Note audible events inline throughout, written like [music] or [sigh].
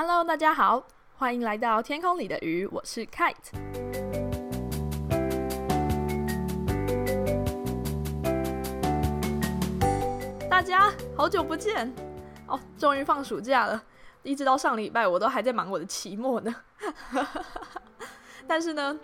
Hello，大家好，欢迎来到天空里的鱼，我是 Kite。大家好久不见哦，终于放暑假了，一直到上礼拜我都还在忙我的期末呢。[laughs] 但是呢，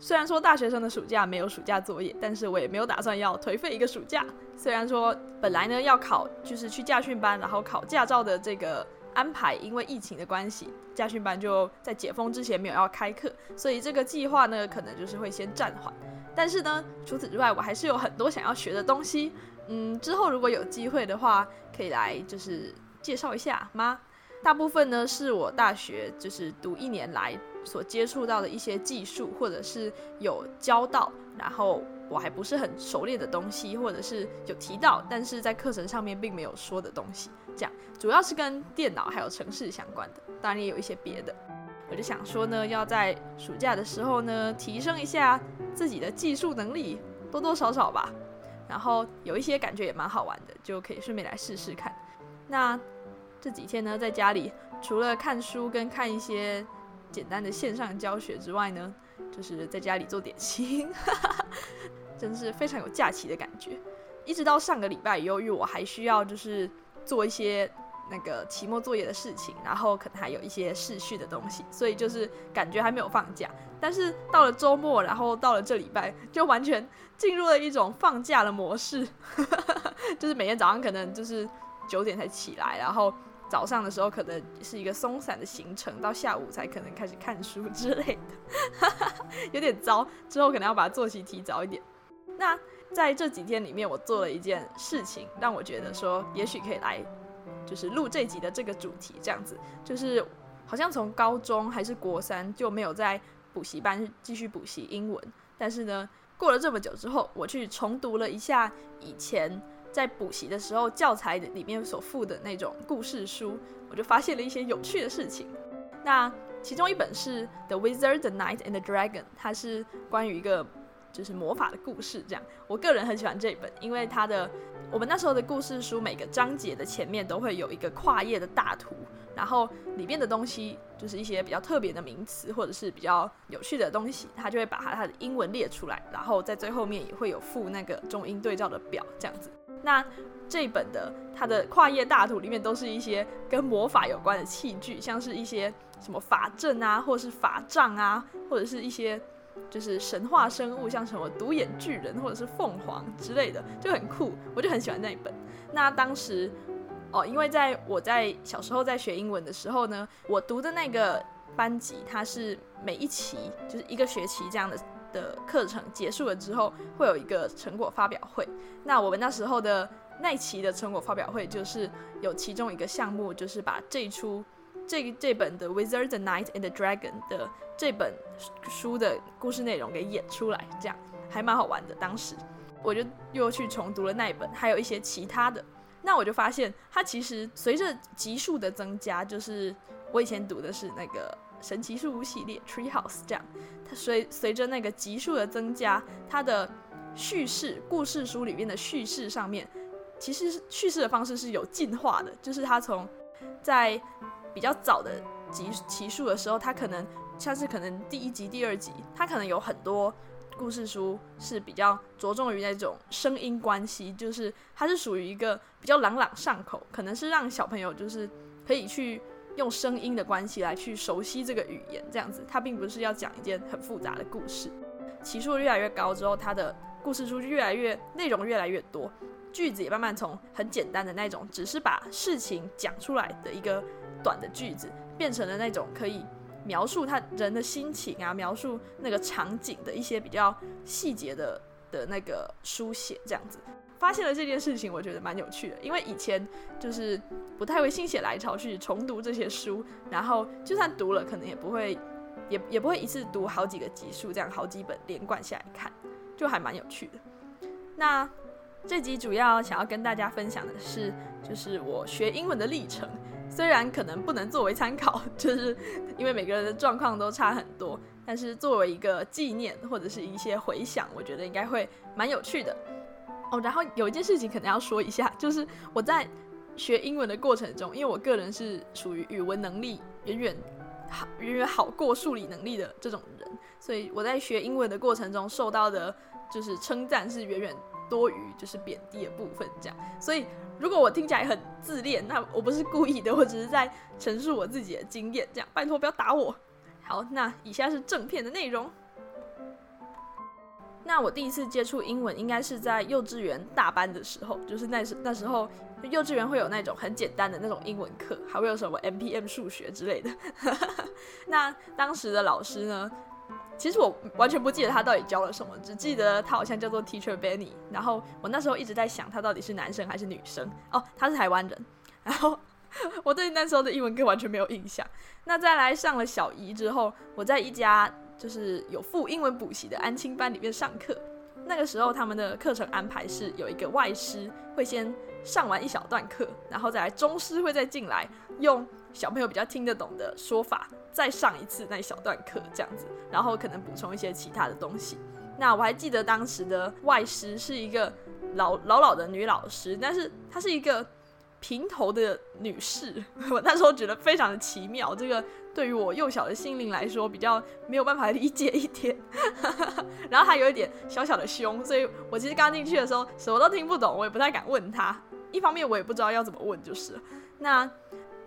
虽然说大学生的暑假没有暑假作业，但是我也没有打算要颓废一个暑假。虽然说本来呢要考，就是去驾训班，然后考驾照的这个。安排因为疫情的关系，家训班就在解封之前没有要开课，所以这个计划呢，可能就是会先暂缓。但是呢，除此之外，我还是有很多想要学的东西。嗯，之后如果有机会的话，可以来就是介绍一下吗？大部分呢是我大学就是读一年来所接触到的一些技术，或者是有教到，然后我还不是很熟练的东西，或者是有提到，但是在课程上面并没有说的东西。这样主要是跟电脑还有城市相关的，当然也有一些别的。我就想说呢，要在暑假的时候呢，提升一下自己的技术能力，多多少少吧。然后有一些感觉也蛮好玩的，就可以顺便来试试看。那这几天呢，在家里除了看书跟看一些简单的线上教学之外呢，就是在家里做点心，[laughs] 真是非常有假期的感觉。一直到上个礼拜，由于我还需要就是做一些那个期末作业的事情，然后可能还有一些试训的东西，所以就是感觉还没有放假。但是到了周末，然后到了这礼拜，就完全进入了一种放假的模式，[laughs] 就是每天早上可能就是九点才起来，然后。早上的时候可能是一个松散的行程，到下午才可能开始看书之类的，[laughs] 有点糟。之后可能要把作息提早一点。那在这几天里面，我做了一件事情，让我觉得说，也许可以来，就是录这集的这个主题，这样子，就是好像从高中还是国三就没有在补习班继续补习英文，但是呢，过了这么久之后，我去重读了一下以前。在补习的时候，教材里面所附的那种故事书，我就发现了一些有趣的事情。那其中一本是《The Wizard, the Knight and the Dragon》，它是关于一个就是魔法的故事。这样，我个人很喜欢这本，因为它的我们那时候的故事书每个章节的前面都会有一个跨页的大图，然后里面的东西就是一些比较特别的名词或者是比较有趣的东西，它就会把它它的英文列出来，然后在最后面也会有附那个中英对照的表，这样子。那这本的它的跨页大图里面都是一些跟魔法有关的器具，像是一些什么法阵啊，或者是法杖啊，或者是一些就是神话生物，像什么独眼巨人或者是凤凰之类的，就很酷，我就很喜欢那一本。那当时哦，因为在我在小时候在学英文的时候呢，我读的那个班级，它是每一期就是一个学期这样的。的课程结束了之后，会有一个成果发表会。那我们那时候的那期的成果发表会，就是有其中一个项目，就是把这出这这本的《Wizard, the Night and the Dragon》的这本书的故事内容给演出来，这样还蛮好玩的。当时我就又去重读了那一本，还有一些其他的。那我就发现，它其实随着集数的增加，就是我以前读的是那个。神奇树屋系列 Tree House 这样，它随随着那个集数的增加，它的叙事故事书里面的叙事上面，其实叙事的方式是有进化的。就是它从在比较早的集集数的时候，它可能像是可能第一集、第二集，它可能有很多故事书是比较着重于那种声音关系，就是它是属于一个比较朗朗上口，可能是让小朋友就是可以去。用声音的关系来去熟悉这个语言，这样子，它并不是要讲一件很复杂的故事。期数越来越高之后，它的故事书就越来越内容越来越多，句子也慢慢从很简单的那种，只是把事情讲出来的一个短的句子，变成了那种可以描述他人的心情啊，描述那个场景的一些比较细节的的那个书写，这样子。发现了这件事情，我觉得蛮有趣的，因为以前就是不太会心血来潮去重读这些书，然后就算读了，可能也不会，也也不会一次读好几个集数，这样好几本连贯下来看，就还蛮有趣的。那这集主要想要跟大家分享的是，就是我学英文的历程，虽然可能不能作为参考，就是因为每个人的状况都差很多，但是作为一个纪念或者是一些回想，我觉得应该会蛮有趣的。哦，然后有一件事情可能要说一下，就是我在学英文的过程中，因为我个人是属于语文能力远远好远远好过数理能力的这种人，所以我在学英文的过程中受到的就是称赞是远远多余就是贬低的部分，这样。所以如果我听起来很自恋，那我不是故意的，我只是在陈述我自己的经验，这样拜托不要打我。好，那以下是正片的内容。那我第一次接触英文应该是在幼稚园大班的时候，就是那时那时候幼稚园会有那种很简单的那种英文课，还会有什么 M P M 数学之类的。[laughs] 那当时的老师呢，其实我完全不记得他到底教了什么，只记得他好像叫做 Teacher Benny。然后我那时候一直在想，他到底是男生还是女生？哦，他是台湾人。然后我对那时候的英文课完全没有印象。那再来上了小一之后，我在一家。就是有附英文补习的安亲班里面上课，那个时候他们的课程安排是有一个外师会先上完一小段课，然后再来中师会再进来用小朋友比较听得懂的说法再上一次那一小段课这样子，然后可能补充一些其他的东西。那我还记得当时的外师是一个老老老的女老师，但是她是一个平头的女士，我 [laughs] 那时候觉得非常的奇妙，这个。对于我幼小的心灵来说，比较没有办法理解一点，[laughs] 然后还有一点小小的凶，所以我其实刚进去的时候什么都听不懂，我也不太敢问她。一方面我也不知道要怎么问，就是。那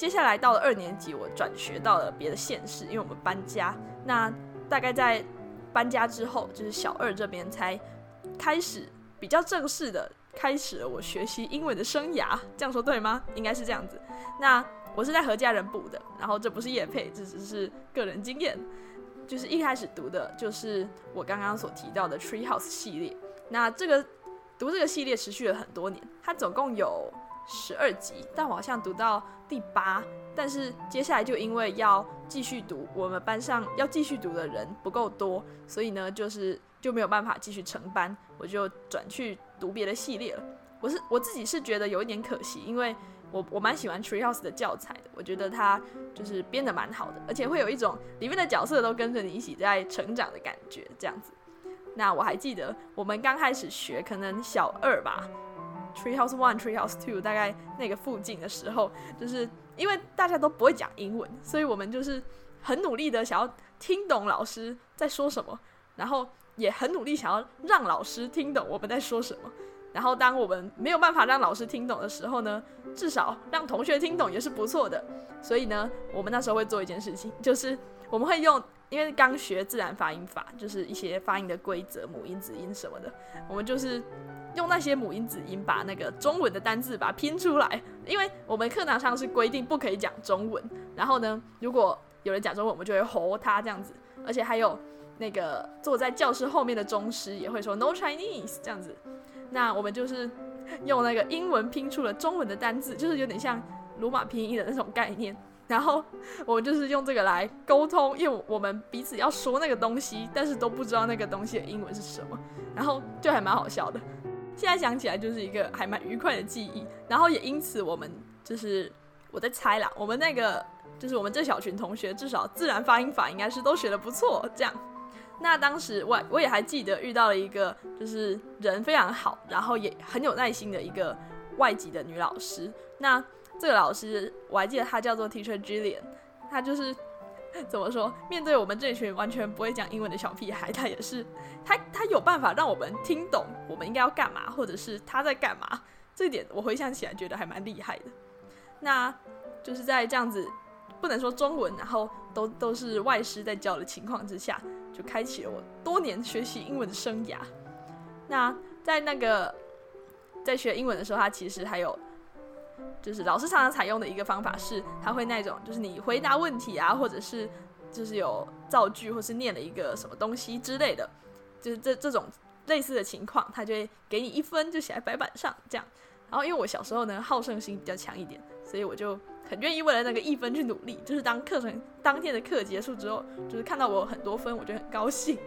接下来到了二年级，我转学到了别的县市，因为我们搬家。那大概在搬家之后，就是小二这边才开始比较正式的开始了我学习英文的生涯。这样说对吗？应该是这样子。那。我是在和家人补的，然后这不是叶配，这只是个人经验。就是一开始读的就是我刚刚所提到的 Tree House 系列。那这个读这个系列持续了很多年，它总共有十二集，但我好像读到第八。但是接下来就因为要继续读，我们班上要继续读的人不够多，所以呢，就是就没有办法继续成班，我就转去读别的系列了。我是我自己是觉得有一点可惜，因为。我我蛮喜欢 Treehouse 的教材的，我觉得它就是编的蛮好的，而且会有一种里面的角色都跟着你一起在成长的感觉，这样子。那我还记得我们刚开始学，可能小二吧，Treehouse One、Treehouse Two 大概那个附近的时候，就是因为大家都不会讲英文，所以我们就是很努力的想要听懂老师在说什么，然后也很努力想要让老师听懂我们在说什么。然后，当我们没有办法让老师听懂的时候呢，至少让同学听懂也是不错的。所以呢，我们那时候会做一件事情，就是我们会用，因为刚学自然发音法，就是一些发音的规则、母音、子音什么的，我们就是用那些母音、子音把那个中文的单字把它拼出来。因为我们课堂上是规定不可以讲中文，然后呢，如果有人讲中文，我们就会吼他这样子。而且还有那个坐在教室后面的中师也会说 “No Chinese” 这样子。那我们就是用那个英文拼出了中文的单字，就是有点像罗马拼音的那种概念。然后我就是用这个来沟通，因为我们彼此要说那个东西，但是都不知道那个东西的英文是什么。然后就还蛮好笑的，现在想起来就是一个还蛮愉快的记忆。然后也因此，我们就是我在猜啦，我们那个就是我们这小群同学，至少自然发音法应该是都学的不错，这样。那当时我我也还记得遇到了一个就是人非常好，然后也很有耐心的一个外籍的女老师。那这个老师我还记得他叫做 Teacher Jillian，他就是 [laughs] 怎么说，面对我们这群完全不会讲英文的小屁孩，他也是他他有办法让我们听懂我们应该要干嘛，或者是他在干嘛。这一点我回想起来觉得还蛮厉害的。那就是在这样子不能说中文，然后都都是外师在教的情况之下。就开启了我多年学习英文的生涯。那在那个在学英文的时候，他其实还有就是老师常常采用的一个方法是，他会那种就是你回答问题啊，或者是就是有造句，或是念了一个什么东西之类的，就是这这种类似的情况，他就会给你一分，就写在白板上这样。然后因为我小时候呢好胜心比较强一点，所以我就。很愿意为了那个一分去努力，就是当课程当天的课结束之后，就是看到我很多分，我就很高兴。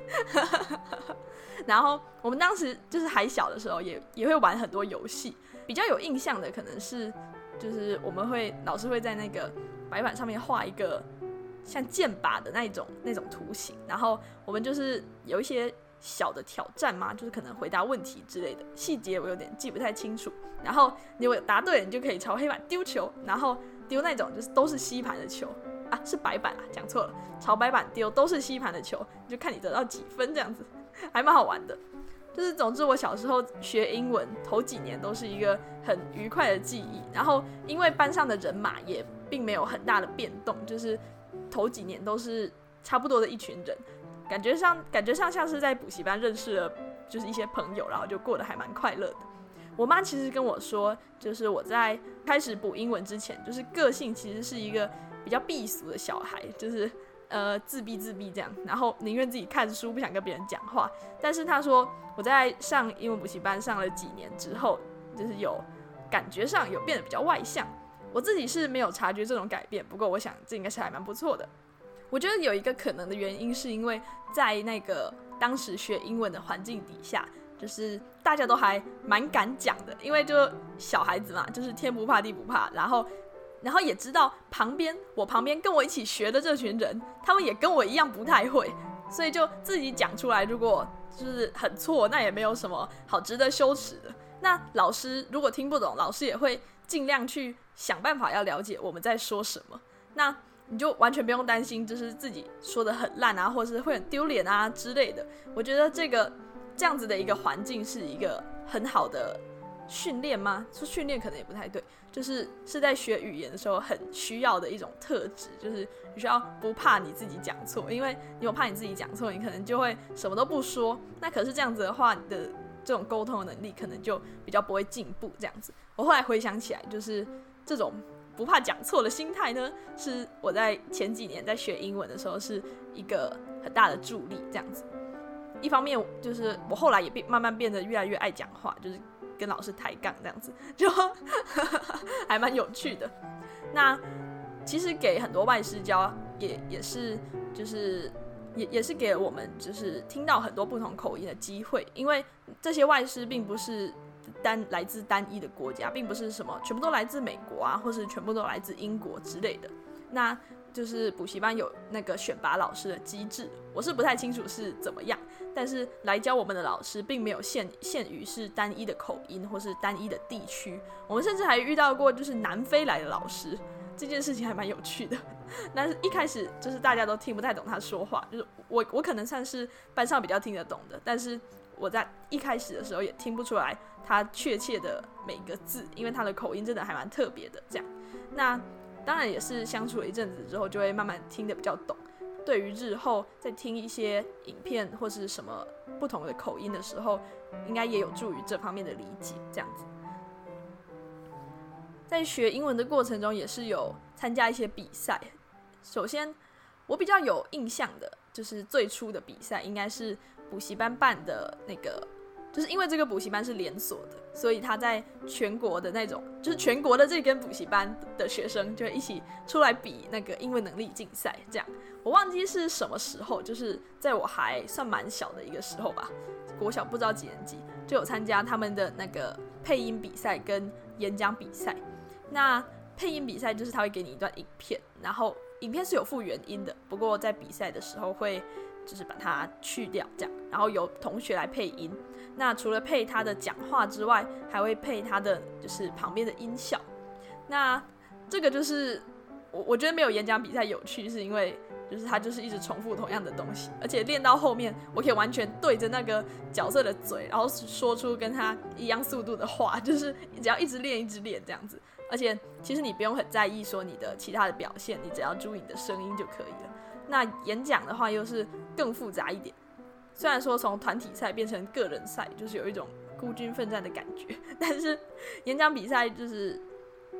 [laughs] 然后我们当时就是还小的时候，也也会玩很多游戏。比较有印象的可能是，就是我们会老师会在那个白板上面画一个像剑靶的那种那种图形，然后我们就是有一些小的挑战嘛，就是可能回答问题之类的，细节我有点记不太清楚。然后你答对了，你就可以朝黑板丢球，然后。丢那种就是都是吸盘的球，啊，是白板啊，讲错了，朝白板丢都是吸盘的球，就看你得到几分这样子，还蛮好玩的。就是总之，我小时候学英文头几年都是一个很愉快的记忆。然后因为班上的人马也并没有很大的变动，就是头几年都是差不多的一群人，感觉上感觉上像是在补习班认识了就是一些朋友，然后就过得还蛮快乐的。我妈其实跟我说，就是我在开始补英文之前，就是个性其实是一个比较避俗的小孩，就是。呃，自闭自闭这样，然后宁愿自己看书，不想跟别人讲话。但是她说，我在上英文补习班上了几年之后，就是有感觉上有变得比较外向。我自己是没有察觉这种改变，不过我想这应该是还蛮不错的。我觉得有一个可能的原因，是因为在那个当时学英文的环境底下，就是大家都还蛮敢讲的，因为就小孩子嘛，就是天不怕地不怕，然后。然后也知道旁边我旁边跟我一起学的这群人，他们也跟我一样不太会，所以就自己讲出来。如果就是很错，那也没有什么好值得羞耻的。那老师如果听不懂，老师也会尽量去想办法要了解我们在说什么。那你就完全不用担心，就是自己说的很烂啊，或者是会很丢脸啊之类的。我觉得这个这样子的一个环境是一个很好的。训练吗？说训练可能也不太对，就是是在学语言的时候很需要的一种特质，就是你需要不怕你自己讲错，因为你有怕你自己讲错，你可能就会什么都不说。那可是这样子的话，你的这种沟通的能力可能就比较不会进步。这样子，我后来回想起来，就是这种不怕讲错的心态呢，是我在前几年在学英文的时候是一个很大的助力。这样子，一方面就是我后来也变慢慢变得越来越爱讲话，就是。跟老师抬杠这样子，就 [laughs] 还蛮有趣的。那其实给很多外师教，也也是就是也也是给我们就是听到很多不同口音的机会，因为这些外师并不是单来自单一的国家，并不是什么全部都来自美国啊，或是全部都来自英国之类的。那就是补习班有那个选拔老师的机制，我是不太清楚是怎么样。但是来教我们的老师并没有限限于是单一的口音或是单一的地区，我们甚至还遇到过就是南非来的老师，这件事情还蛮有趣的。但是一开始就是大家都听不太懂他说话，就是我我可能算是班上比较听得懂的，但是我在一开始的时候也听不出来他确切的每个字，因为他的口音真的还蛮特别的。这样，那当然也是相处了一阵子之后，就会慢慢听得比较懂。对于日后在听一些影片或是什么不同的口音的时候，应该也有助于这方面的理解。这样子，在学英文的过程中，也是有参加一些比赛。首先，我比较有印象的，就是最初的比赛应该是补习班办的那个。就是因为这个补习班是连锁的，所以他在全国的那种，就是全国的这根补习班的学生就一起出来比那个英文能力竞赛。这样，我忘记是什么时候，就是在我还算蛮小的一个时候吧，国小不知道几年级就有参加他们的那个配音比赛跟演讲比赛。那配音比赛就是他会给你一段影片，然后影片是有附原音的，不过在比赛的时候会就是把它去掉，这样，然后由同学来配音。那除了配他的讲话之外，还会配他的就是旁边的音效。那这个就是我我觉得没有演讲比赛有趣，是因为就是他就是一直重复同样的东西，而且练到后面，我可以完全对着那个角色的嘴，然后说出跟他一样速度的话，就是只要一直练一直练这样子。而且其实你不用很在意说你的其他的表现，你只要注意你的声音就可以了。那演讲的话又是更复杂一点。虽然说从团体赛变成个人赛，就是有一种孤军奋战的感觉，但是演讲比赛就是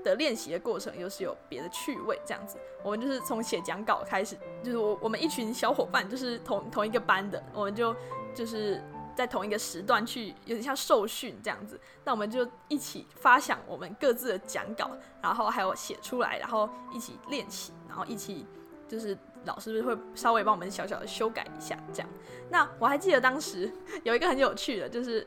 的练习的过程又是有别的趣味。这样子，我们就是从写讲稿开始，就是我我们一群小伙伴，就是同同一个班的，我们就就是在同一个时段去，有点像受训这样子。那我们就一起发想我们各自的讲稿，然后还有写出来，然后一起练习，然后一起就是。老师会稍微帮我们小小的修改一下，这样。那我还记得当时有一个很有趣的，就是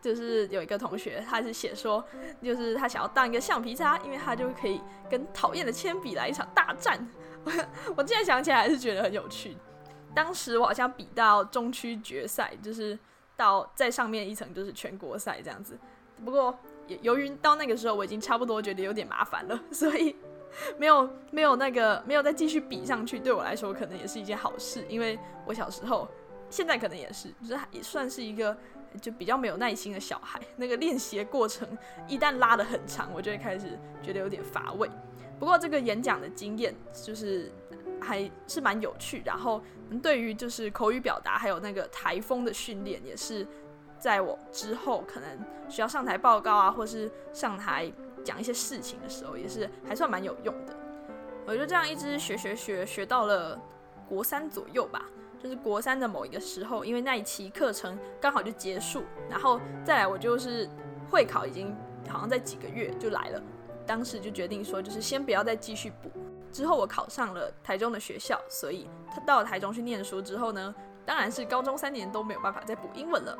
就是有一个同学，他是写说，就是他想要当一个橡皮擦，因为他就可以跟讨厌的铅笔来一场大战。[laughs] 我我现在想起来还是觉得很有趣。当时我好像比到中区决赛，就是到再上面一层就是全国赛这样子。不过由于到那个时候我已经差不多觉得有点麻烦了，所以 [laughs] 没有没有那个没有再继续比上去，对我来说可能也是一件好事，因为我小时候，现在可能也是，就是也算是一个就比较没有耐心的小孩。那个练习的过程一旦拉得很长，我就会开始觉得有点乏味。不过这个演讲的经验就是还是蛮有趣，然后对于就是口语表达还有那个台风的训练，也是在我之后可能需要上台报告啊，或是上台。讲一些事情的时候也是还算蛮有用的，我就这样一直学学学学到了国三左右吧，就是国三的某一个时候，因为那一期课程刚好就结束，然后再来我就是会考已经好像在几个月就来了，当时就决定说就是先不要再继续补，之后我考上了台中的学校，所以他到了台中去念书之后呢，当然是高中三年都没有办法再补英文了。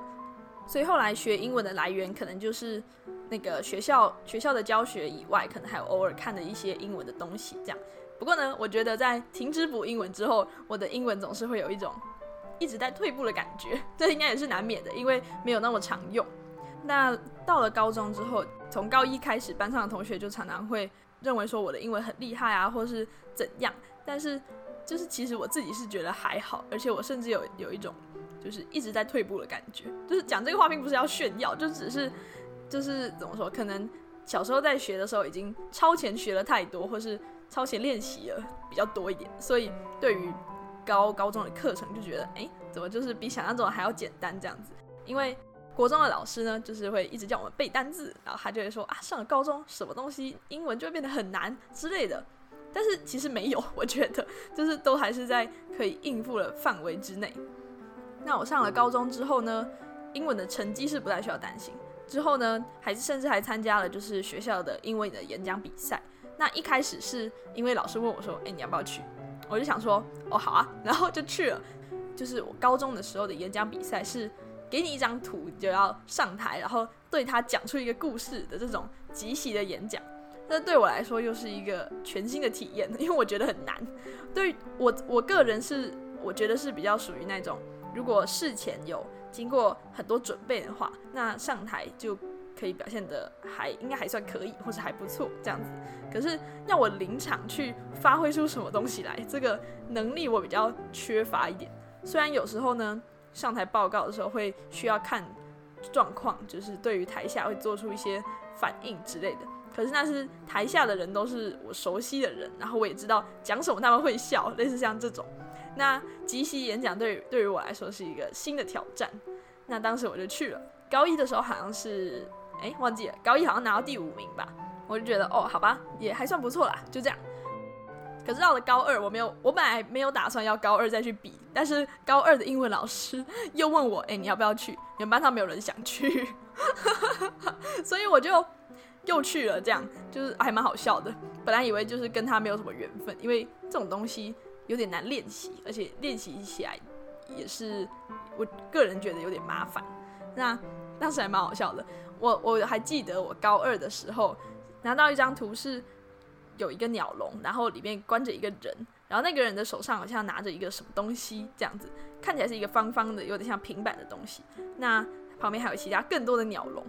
所以后来学英文的来源可能就是那个学校学校的教学以外，可能还有偶尔看的一些英文的东西这样。不过呢，我觉得在停止补英文之后，我的英文总是会有一种一直在退步的感觉，这应该也是难免的，因为没有那么常用。那到了高中之后，从高一开始，班上的同学就常常会认为说我的英文很厉害啊，或是怎样。但是就是其实我自己是觉得还好，而且我甚至有有一种。就是一直在退步的感觉，就是讲这个话并不是要炫耀，就只是就是怎么说，可能小时候在学的时候已经超前学了太多，或是超前练习了比较多一点，所以对于高高中的课程就觉得，哎，怎么就是比想象中的还要简单这样子？因为国中的老师呢，就是会一直叫我们背单字，然后他就会说啊，上了高中什么东西英文就会变得很难之类的，但是其实没有，[laughs] 我觉得就是都还是在可以应付的范围之内。那我上了高中之后呢，英文的成绩是不太需要担心。之后呢，还是甚至还参加了就是学校的英文的演讲比赛。那一开始是因为老师问我说：“哎，你要不要去？”我就想说：“哦，好啊。”然后就去了。就是我高中的时候的演讲比赛是给你一张图你就要上台，然后对他讲出一个故事的这种即席的演讲。那对我来说又是一个全新的体验，因为我觉得很难。对我我个人是我觉得是比较属于那种。如果事前有经过很多准备的话，那上台就可以表现的还应该还算可以，或是还不错这样子。可是要我临场去发挥出什么东西来，这个能力我比较缺乏一点。虽然有时候呢，上台报告的时候会需要看状况，就是对于台下会做出一些反应之类的。可是那是台下的人都是我熟悉的人，然后我也知道讲什么他们会笑，类似像这种。那即席演讲对于对于我来说是一个新的挑战，那当时我就去了。高一的时候好像是，哎，忘记了，高一好像拿到第五名吧。我就觉得，哦，好吧，也还算不错啦，就这样。可是到了高二，我没有，我本来没有打算要高二再去比，但是高二的英文老师又问我，哎，你要不要去？你们班上没有人想去，[laughs] 所以我就又去了。这样就是还蛮好笑的。本来以为就是跟他没有什么缘分，因为这种东西。有点难练习，而且练习起来也是我个人觉得有点麻烦。那当时还蛮好笑的，我我还记得我高二的时候拿到一张图，是有一个鸟笼，然后里面关着一个人，然后那个人的手上好像拿着一个什么东西，这样子看起来是一个方方的，有点像平板的东西。那旁边还有其他更多的鸟笼。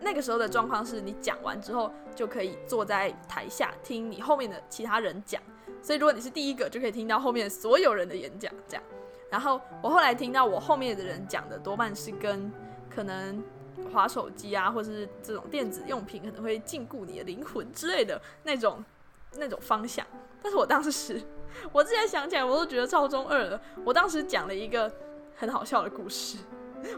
那个时候的状况是你讲完之后就可以坐在台下听你后面的其他人讲。所以如果你是第一个，就可以听到后面所有人的演讲，这样。然后我后来听到我后面的人讲的多半是跟可能滑手机啊，或是这种电子用品可能会禁锢你的灵魂之类的那种那种方向。但是我当时，我现在想起来，我都觉得超中二了。我当时讲了一个很好笑的故事，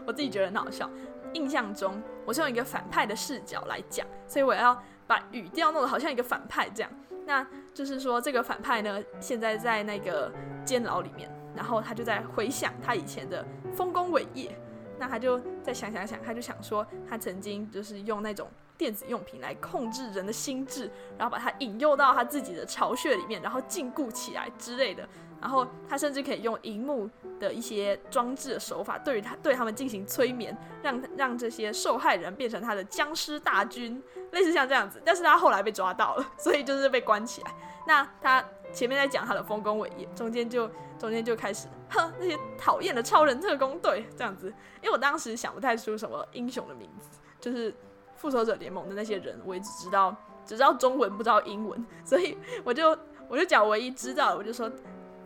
我自己觉得很好笑。印象中我是用一个反派的视角来讲，所以我要把语调弄得好像一个反派这样。那就是说，这个反派呢，现在在那个监牢里面，然后他就在回想他以前的丰功伟业。那他就在想想想，他就想说，他曾经就是用那种电子用品来控制人的心智，然后把他引诱到他自己的巢穴里面，然后禁锢起来之类的。然后他甚至可以用荧幕的一些装置的手法，对于他对他们进行催眠，让让这些受害人变成他的僵尸大军，类似像这样子。但是他后来被抓到了，所以就是被关起来。那他前面在讲他的丰功伟业，中间就中间就开始，哼，那些讨厌的超人特工队这样子。因为我当时想不太出什么英雄的名字，就是复仇者联盟的那些人，我也只知道只知道中文不知道英文，所以我就我就讲唯一知道的，我就说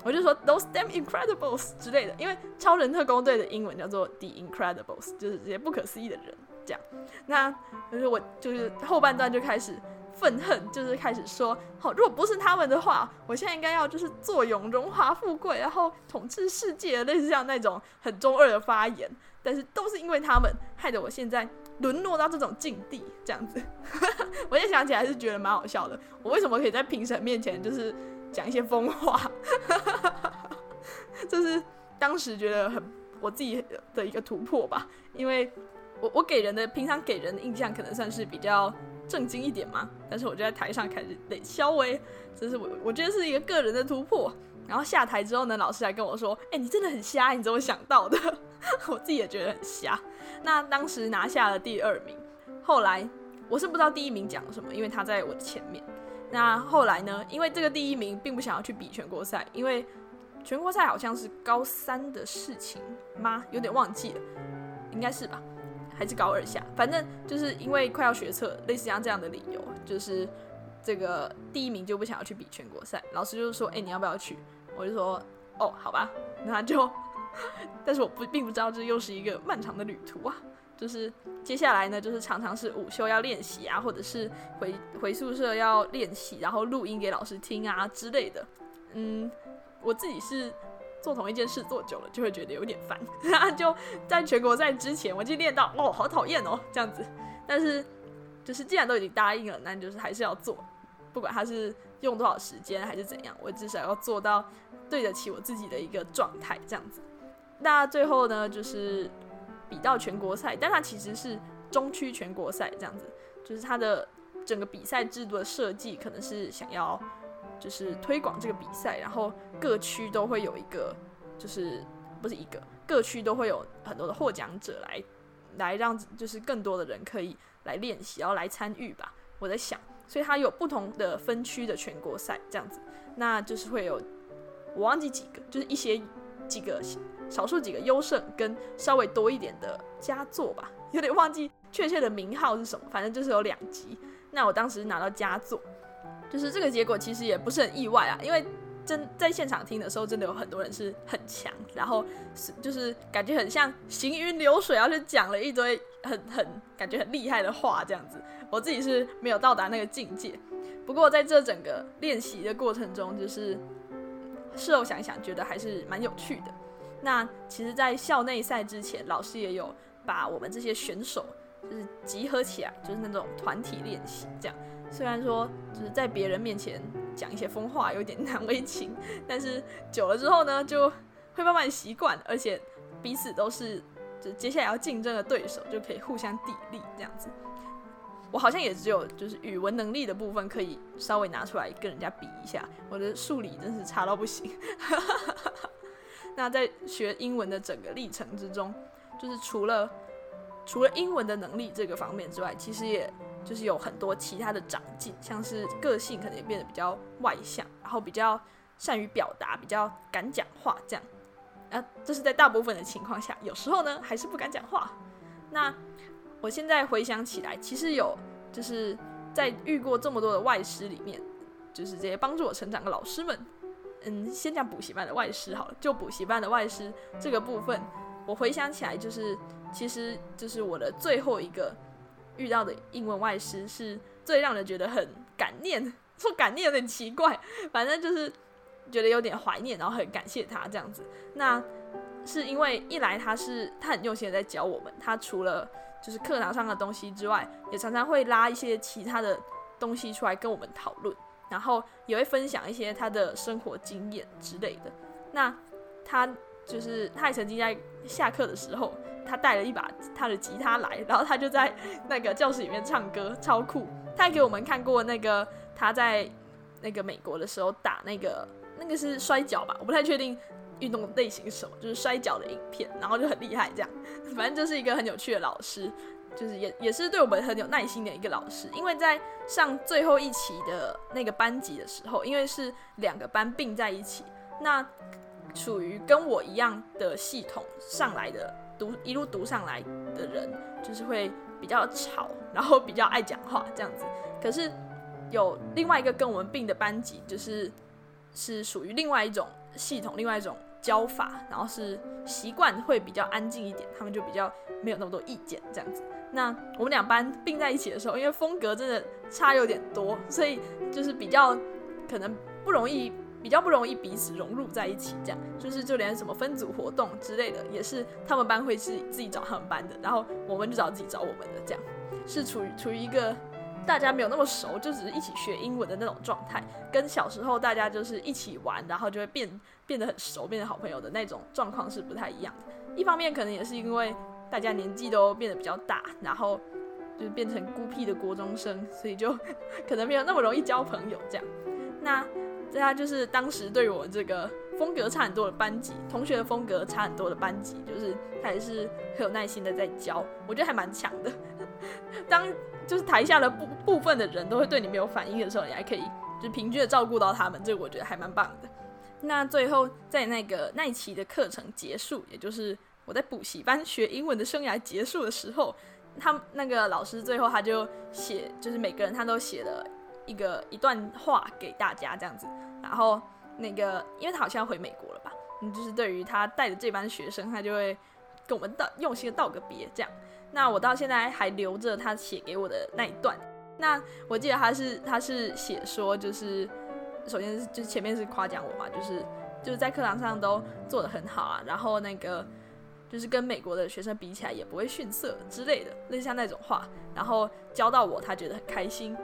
我就说 those damn incredibles 之类的，因为超人特工队的英文叫做 the incredibles，就是这些不可思议的人这样。那就是我就是后半段就开始。愤恨就是开始说，好，如果不是他们的话，我现在应该要就是坐拥荣华富贵，然后统治世界，类似像那种很中二的发言。但是都是因为他们害得我现在沦落到这种境地，这样子。[laughs] 我现在想起来是觉得蛮好笑的。我为什么可以在评审面前就是讲一些疯话？[laughs] 这是当时觉得很我自己的一个突破吧。因为我我给人的平常给人的印象可能算是比较。正经一点嘛，但是我就在台上开始得稍微，这是我我觉得是一个个人的突破。然后下台之后呢，老师还跟我说：“哎，你真的很瞎，你怎么想到的？” [laughs] 我自己也觉得很瞎。那当时拿下了第二名，后来我是不知道第一名讲了什么，因为他在我的前面。那后来呢，因为这个第一名并不想要去比全国赛，因为全国赛好像是高三的事情吗？有点忘记了，应该是吧。还是高二下，反正就是因为快要学测，类似像这样的理由，就是这个第一名就不想要去比全国赛。老师就说，哎，你要不要去？我就说，哦，好吧，那就。[laughs] 但是我不并不知道这又是一个漫长的旅途啊。就是接下来呢，就是常常是午休要练习啊，或者是回回宿舍要练习，然后录音给老师听啊之类的。嗯，我自己是。做同一件事做久了，就会觉得有点烦。[laughs] 那就在全国赛之前，我就练到哦，好讨厌哦，这样子。但是就是既然都已经答应了，那就是还是要做，不管他是用多少时间还是怎样，我至少要做到对得起我自己的一个状态，这样子。那最后呢，就是比到全国赛，但它其实是中区全国赛这样子，就是它的整个比赛制度的设计，可能是想要。就是推广这个比赛，然后各区都会有一个，就是不是一个，各区都会有很多的获奖者来，来让就是更多的人可以来练习，然后来参与吧。我在想，所以它有不同的分区的全国赛这样子，那就是会有我忘记几个，就是一些几个少数几个优胜跟稍微多一点的佳作吧，有点忘记确切的名号是什么，反正就是有两级。那我当时拿到佳作。就是这个结果其实也不是很意外啊，因为真在现场听的时候，真的有很多人是很强，然后是就是感觉很像行云流水，要去讲了一堆很很感觉很厉害的话这样子。我自己是没有到达那个境界，不过在这整个练习的过程中，就是事后想想，觉得还是蛮有趣的。那其实，在校内赛之前，老师也有把我们这些选手就是集合起来，就是那种团体练习这样。虽然说就是在别人面前讲一些疯话有点难为情，但是久了之后呢，就会慢慢习惯，而且彼此都是就接下来要竞争的对手，就可以互相砥砺这样子。我好像也只有就是语文能力的部分可以稍微拿出来跟人家比一下，我的数理真是差到不行。[laughs] 那在学英文的整个历程之中，就是除了除了英文的能力这个方面之外，其实也。就是有很多其他的长进，像是个性可能也变得比较外向，然后比较善于表达，比较敢讲话这样。啊，这是在大部分的情况下，有时候呢还是不敢讲话。那我现在回想起来，其实有就是在遇过这么多的外师里面，就是这些帮助我成长的老师们，嗯，先讲补习班的外师好了，就补习班的外师这个部分，我回想起来就是其实就是我的最后一个。遇到的英文外师是最让人觉得很感念，[laughs] 说感念有点奇怪，反正就是觉得有点怀念，然后很感谢他这样子。那是因为一来他是他很用心的在教我们，他除了就是课堂上的东西之外，也常常会拉一些其他的东西出来跟我们讨论，然后也会分享一些他的生活经验之类的。那他就是他也曾经在下课的时候。他带了一把他的吉他来，然后他就在那个教室里面唱歌，超酷。他还给我们看过那个他在那个美国的时候打那个那个是摔跤吧，我不太确定运动类型是什么，就是摔跤的影片，然后就很厉害这样。[laughs] 反正就是一个很有趣的老师，就是也也是对我们很有耐心的一个老师。因为在上最后一期的那个班级的时候，因为是两个班并在一起，那属于跟我一样的系统上来的。读一路读上来的人，就是会比较吵，然后比较爱讲话这样子。可是有另外一个跟我们并的班级，就是是属于另外一种系统，另外一种教法，然后是习惯会比较安静一点，他们就比较没有那么多意见这样子。那我们两班并在一起的时候，因为风格真的差有点多，所以就是比较可能不容易，比较不容易彼此融入在一起。这样就是就连什么分组活动之类的，也是他们班会是自己找他们班的，然后我们就找自己找我们的，这样是处于处于一个大家没有那么熟，就只是一起学英文的那种状态，跟小时候大家就是一起玩，然后就会变变得很熟，变成好朋友的那种状况是不太一样的。一方面可能也是因为。大家年纪都变得比较大，然后就是变成孤僻的国中生，所以就 [laughs] 可能没有那么容易交朋友这样。那在他就是当时对我这个风格差很多的班级，同学的风格差很多的班级，就是他也是很有耐心的在教，我觉得还蛮强的。[laughs] 当就是台下的部部分的人都会对你没有反应的时候，你还可以就平均的照顾到他们，这个我觉得还蛮棒的。那最后在那个那一期的课程结束，也就是。我在补习班学英文的生涯结束的时候，他那个老师最后他就写，就是每个人他都写了一个一段话给大家这样子。然后那个，因为他好像回美国了吧，嗯，就是对于他带的这班学生，他就会跟我们道用心的道个别这样。那我到现在还留着他写给我的那一段。那我记得他是他是写说，就是首先是就是前面是夸奖我嘛，就是就是在课堂上都做的很好啊，然后那个。就是跟美国的学生比起来也不会逊色之类的，类似像那种话，然后教到我，他觉得很开心。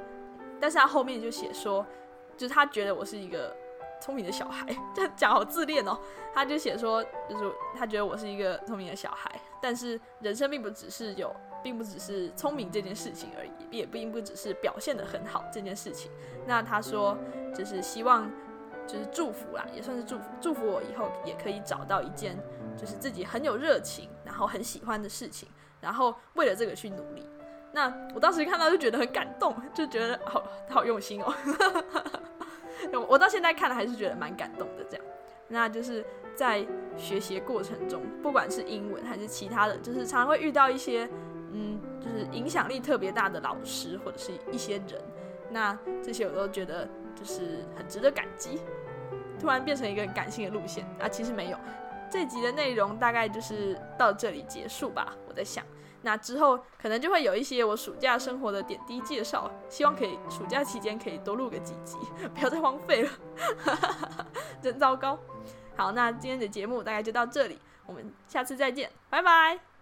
但是他后面就写说，就是他觉得我是一个聪明的小孩，这讲好自恋哦。他就写说，就是他觉得我是一个聪明的小孩，但是人生并不只是有，并不只是聪明这件事情而已，也并不只是表现的很好这件事情。那他说，就是希望，就是祝福啦，也算是祝福，祝福我以后也可以找到一件。就是自己很有热情，然后很喜欢的事情，然后为了这个去努力。那我当时看到就觉得很感动，就觉得好好用心哦。[laughs] 我到现在看了还是觉得蛮感动的。这样，那就是在学习过程中，不管是英文还是其他的，就是常常会遇到一些嗯，就是影响力特别大的老师或者是一些人。那这些我都觉得就是很值得感激。突然变成一个感性的路线啊，其实没有。这集的内容大概就是到这里结束吧。我在想，那之后可能就会有一些我暑假生活的点滴介绍，希望可以暑假期间可以多录个几集，[laughs] 不要再荒废了，真糟糕。好，那今天的节目大概就到这里，我们下次再见，拜拜。